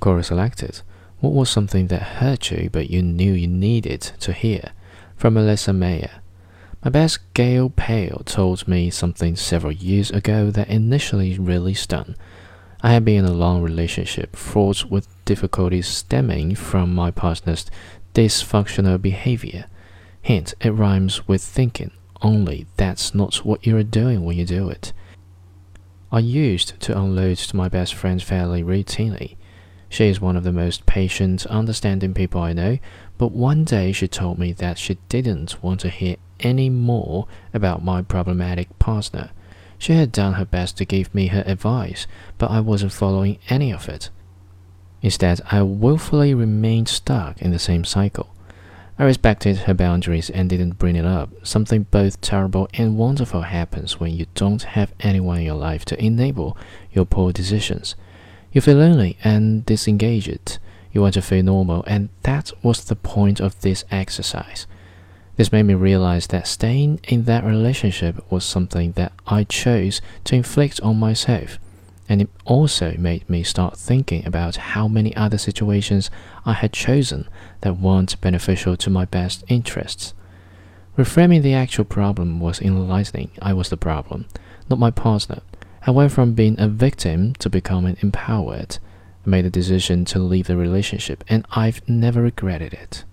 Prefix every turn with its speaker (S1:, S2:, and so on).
S1: Quora selected. What was something that hurt you but you knew you needed to hear? From Melissa Myer. My best Gail Pale told me something several years ago that initially really stunned. I had been in a long relationship fraught with difficulties stemming from my partner's dysfunctional behavior. Hint, it rhymes with thinking, only that's not what you're doing when you do it. I used to unload to my best friend fairly routinely. She is one of the most patient, understanding people I know, but one day she told me that she didn't want to hear any more about my problematic partner. She had done her best to give me her advice, but I wasn't following any of it. Instead, I willfully remained stuck in the same cycle. I respected her boundaries and didn't bring it up. Something both terrible and wonderful happens when you don't have anyone in your life to enable your poor decisions. You feel lonely and disengaged. You want to feel normal, and that was the point of this exercise. This made me realize that staying in that relationship was something that I chose to inflict on myself. And it also made me start thinking about how many other situations I had chosen that weren't beneficial to my best interests. Reframing the actual problem was enlightening. I was the problem, not my partner. I went from being a victim to becoming empowered. I made the decision to leave the relationship, and I've never regretted it.